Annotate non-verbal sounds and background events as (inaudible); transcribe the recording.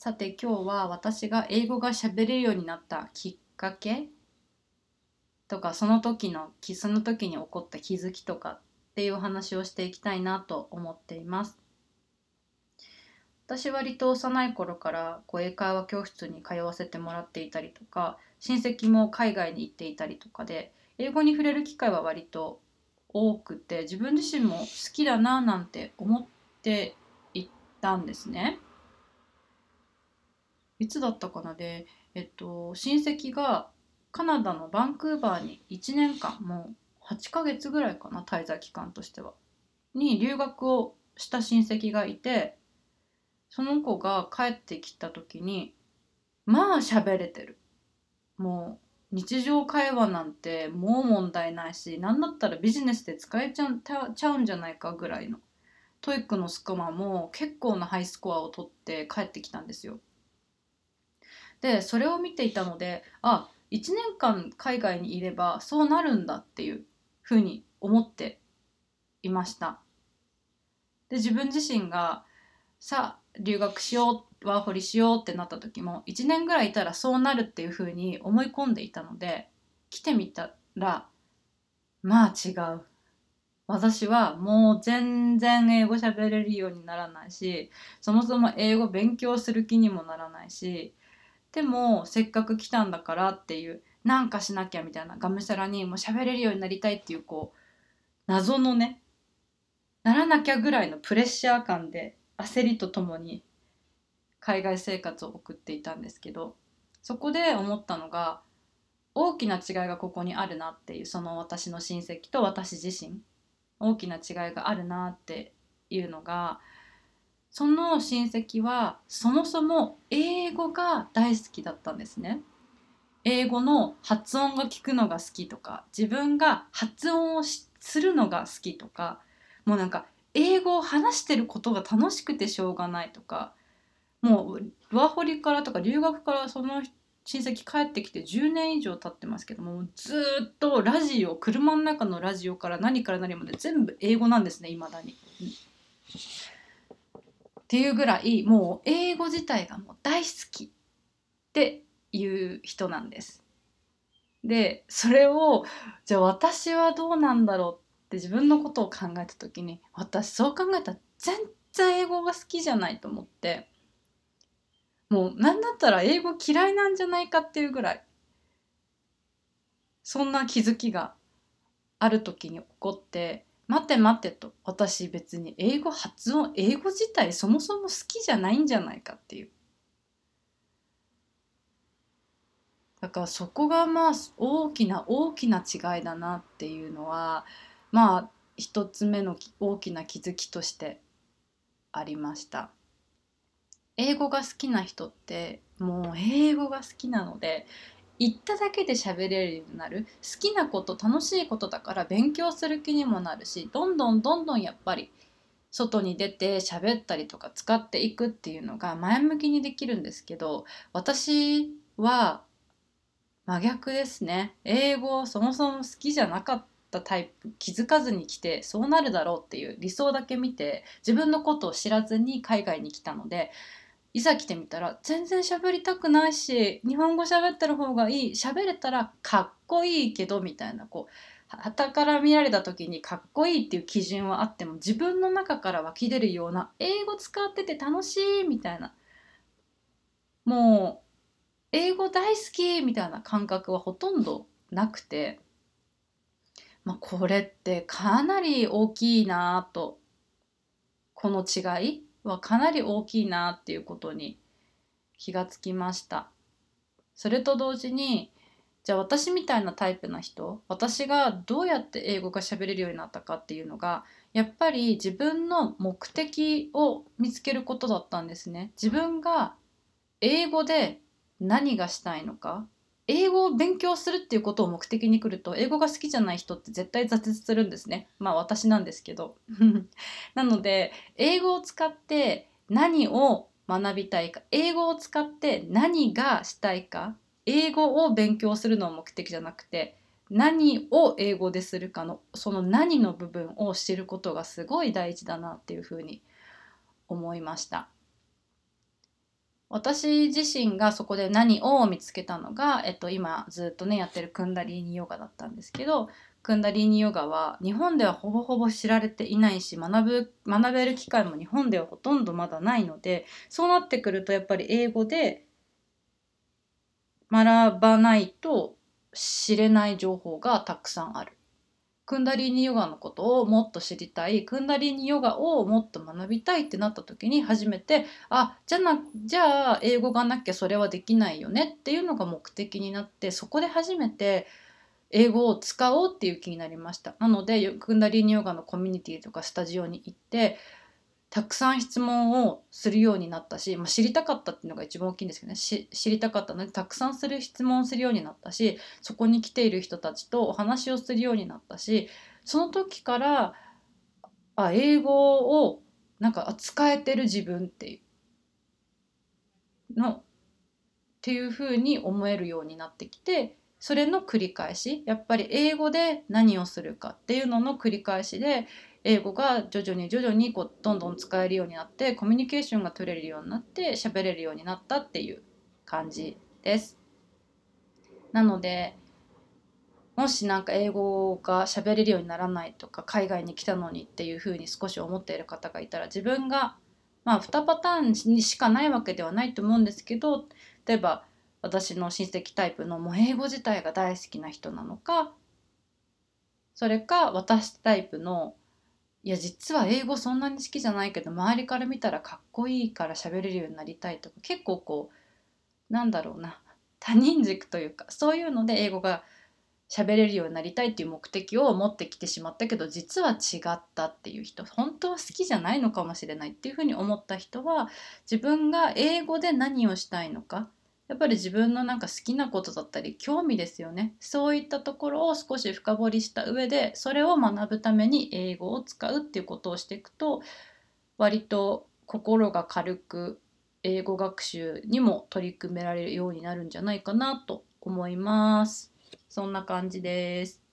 さて今日は私が英語が喋れるようになったきっかけとかその時のその時に起こった気づきとかっていう話をしていきたいなと思っています。私割と幼い頃からこう英会話教室に通わせてもらっていたりとか親戚も海外に行っていたりとかで英語に触れる機会は割と多くて自分自身も好きだななんて思っていたんですね。いつだったかな？で、えっと、親戚がカナダのバンクーバーに1年間もう8ヶ月ぐらいかな滞在期間としては。に留学をした親戚がいてその子が帰ってきた時にまあ喋れてる。もう日常会話なんてもう問題ないし何だったらビジネスで使えちゃちゃうんじゃないかぐらいの。トイックのスコアも結構なハイスコアを取って帰ってきたんですよ。でそれを見ていたのであ1年間海外にいればそうなるんだっていうふうに思っていました。で自分自身がさあ留学しようワーホリしようってなった時も1年ぐらいいたらそうなるっていうふうに思い込んでいたので来てみたらまあ違う私はもう全然英語喋れるようにならないしそもそも英語勉強する気にもならないしでもせっかく来たんだからっていうなんかしなきゃみたいながむしゃらにもう喋れるようになりたいっていうこう謎のねならなきゃぐらいのプレッシャー感で焦りとともに海外生活を送っていたんですけどそこで思ったのが大きな違いがここにあるなっていうその私の親戚と私自身大きな違いがあるなっていうのがその親戚はそもそも英語が大好きだったんですね。英語の発音が聞くのが好きとか自分が発音をするのが好きとかもうなんか英語を話してることが楽しくてしょうがないとかもうワーホリからとか留学からその親戚帰ってきて10年以上経ってますけどもずっとラジオ車の中のラジオから何から何まで全部英語なんですねいまだに。っていうぐらいもう英語自体がもう大好きっていう人なんです。でそれをじゃあ私はどうなんだろうって自分のことを考えた時に私そう考えたら全然英語が好きじゃないと思ってもう何だったら英語嫌いなんじゃないかっていうぐらいそんな気づきがある時に起こって待て待てと私別に英語発音英語自体そもそも好きじゃないんじゃないかっていう。だからそこがまあ大きな大きな違いだなっていうのはまあ一つ目の大きな気づきとしてありました。英語が好きな人ってもう英語が好きなので言っただけで喋れるようになる。好きなこと楽しいことだから勉強する気にもなるしどんどんどんどんやっぱり外に出て喋ったりとか使っていくっていうのが前向きにできるんですけど私は真逆ですね。英語そもそも好きじゃなかったタイプ気づかずに来てそうなるだろうっていう理想だけ見て自分のことを知らずに海外に来たのでいざ来てみたら全然喋りたくないし日本語喋ってる方がいい。喋れたらかっこいいけどみたいなこう旗から見られた時にかっこいいっていう基準はあっても自分の中から湧き出るような英語使ってて楽しいみたいなもう英語大好きみたいな感覚はほとんどなくて、まあ、これってかなり大きいなとこの違い。はかなり大きいなっていうことに気がつきました。それと同時にじゃあ私みたいなタイプな人私がどうやって英語が喋れるようになったかっていうのがやっぱり自分の目的を見つけることだったんですね。自分が英語で何がしたいのか英語を勉強するっていうことを目的に来ると英語が好きじゃない人って絶対挫折するんですねまあ私なんですけど (laughs) なので英語を使って何を学びたいか英語を使って何がしたいか英語を勉強するのを目的じゃなくて何を英語でするかのその何の部分を知ることがすごい大事だなっていうふうに思いました。私自身がそこで何を見つけたのが、えっと、今ずっとねやってるクンダリーニヨガだったんですけどクンダリーニヨガは日本ではほぼほぼ知られていないし学ぶ学べる機会も日本ではほとんどまだないのでそうなってくるとやっぱり英語で学ばないと知れない情報がたくさんある。クンダリーニヨガのことをもっと知りたいクンダリーニヨガをもっと学びたいってなった時に初めてあじゃなじゃあ英語がなきゃそれはできないよねっていうのが目的になってそこで初めて英語を使おうっていう気になりました。なのでクンダリーニヨガのコミュニティとかスタジオに行ってたくさん質問をするようになったし、まあ、知りたかったっていうのが一番大きいんですけどね。知りたかったのでたくさんする質問をするようになったしそこに来ている人たちとお話をするようになったしその時からあ英語をなんか使えてる自分っていうのっていうふうに思えるようになってきてそれの繰り返しやっぱり英語で何をするかっていうのの繰り返しで英語が徐々に徐々にこうどんどん使えるようになってコミュニケーションが取れるようになって喋れるようになったっていう感じです。なのでもし何か英語が喋れるようにならないとか海外に来たのにっていうふうに少し思っている方がいたら自分がまあ2パターンにしかないわけではないと思うんですけど例えば私の親戚タイプのもう英語自体が大好きな人なのかそれか私タイプのいや実は英語そんなに好きじゃないけど周りから見たらかっこいいから喋れるようになりたいとか結構こうなんだろうな他人軸というかそういうので英語が喋れるようになりたいっていう目的を持ってきてしまったけど実は違ったっていう人本当は好きじゃないのかもしれないっていうふうに思った人は自分が英語で何をしたいのかやっぱり自分のなんか好きなことだったり興味ですよねそういったところを少し深掘りした上でそれを学ぶために英語を使うっていうことをしていくと割と心が軽く英語学習にも取り組められるようになるんじゃないかなと思います。そんな感じです。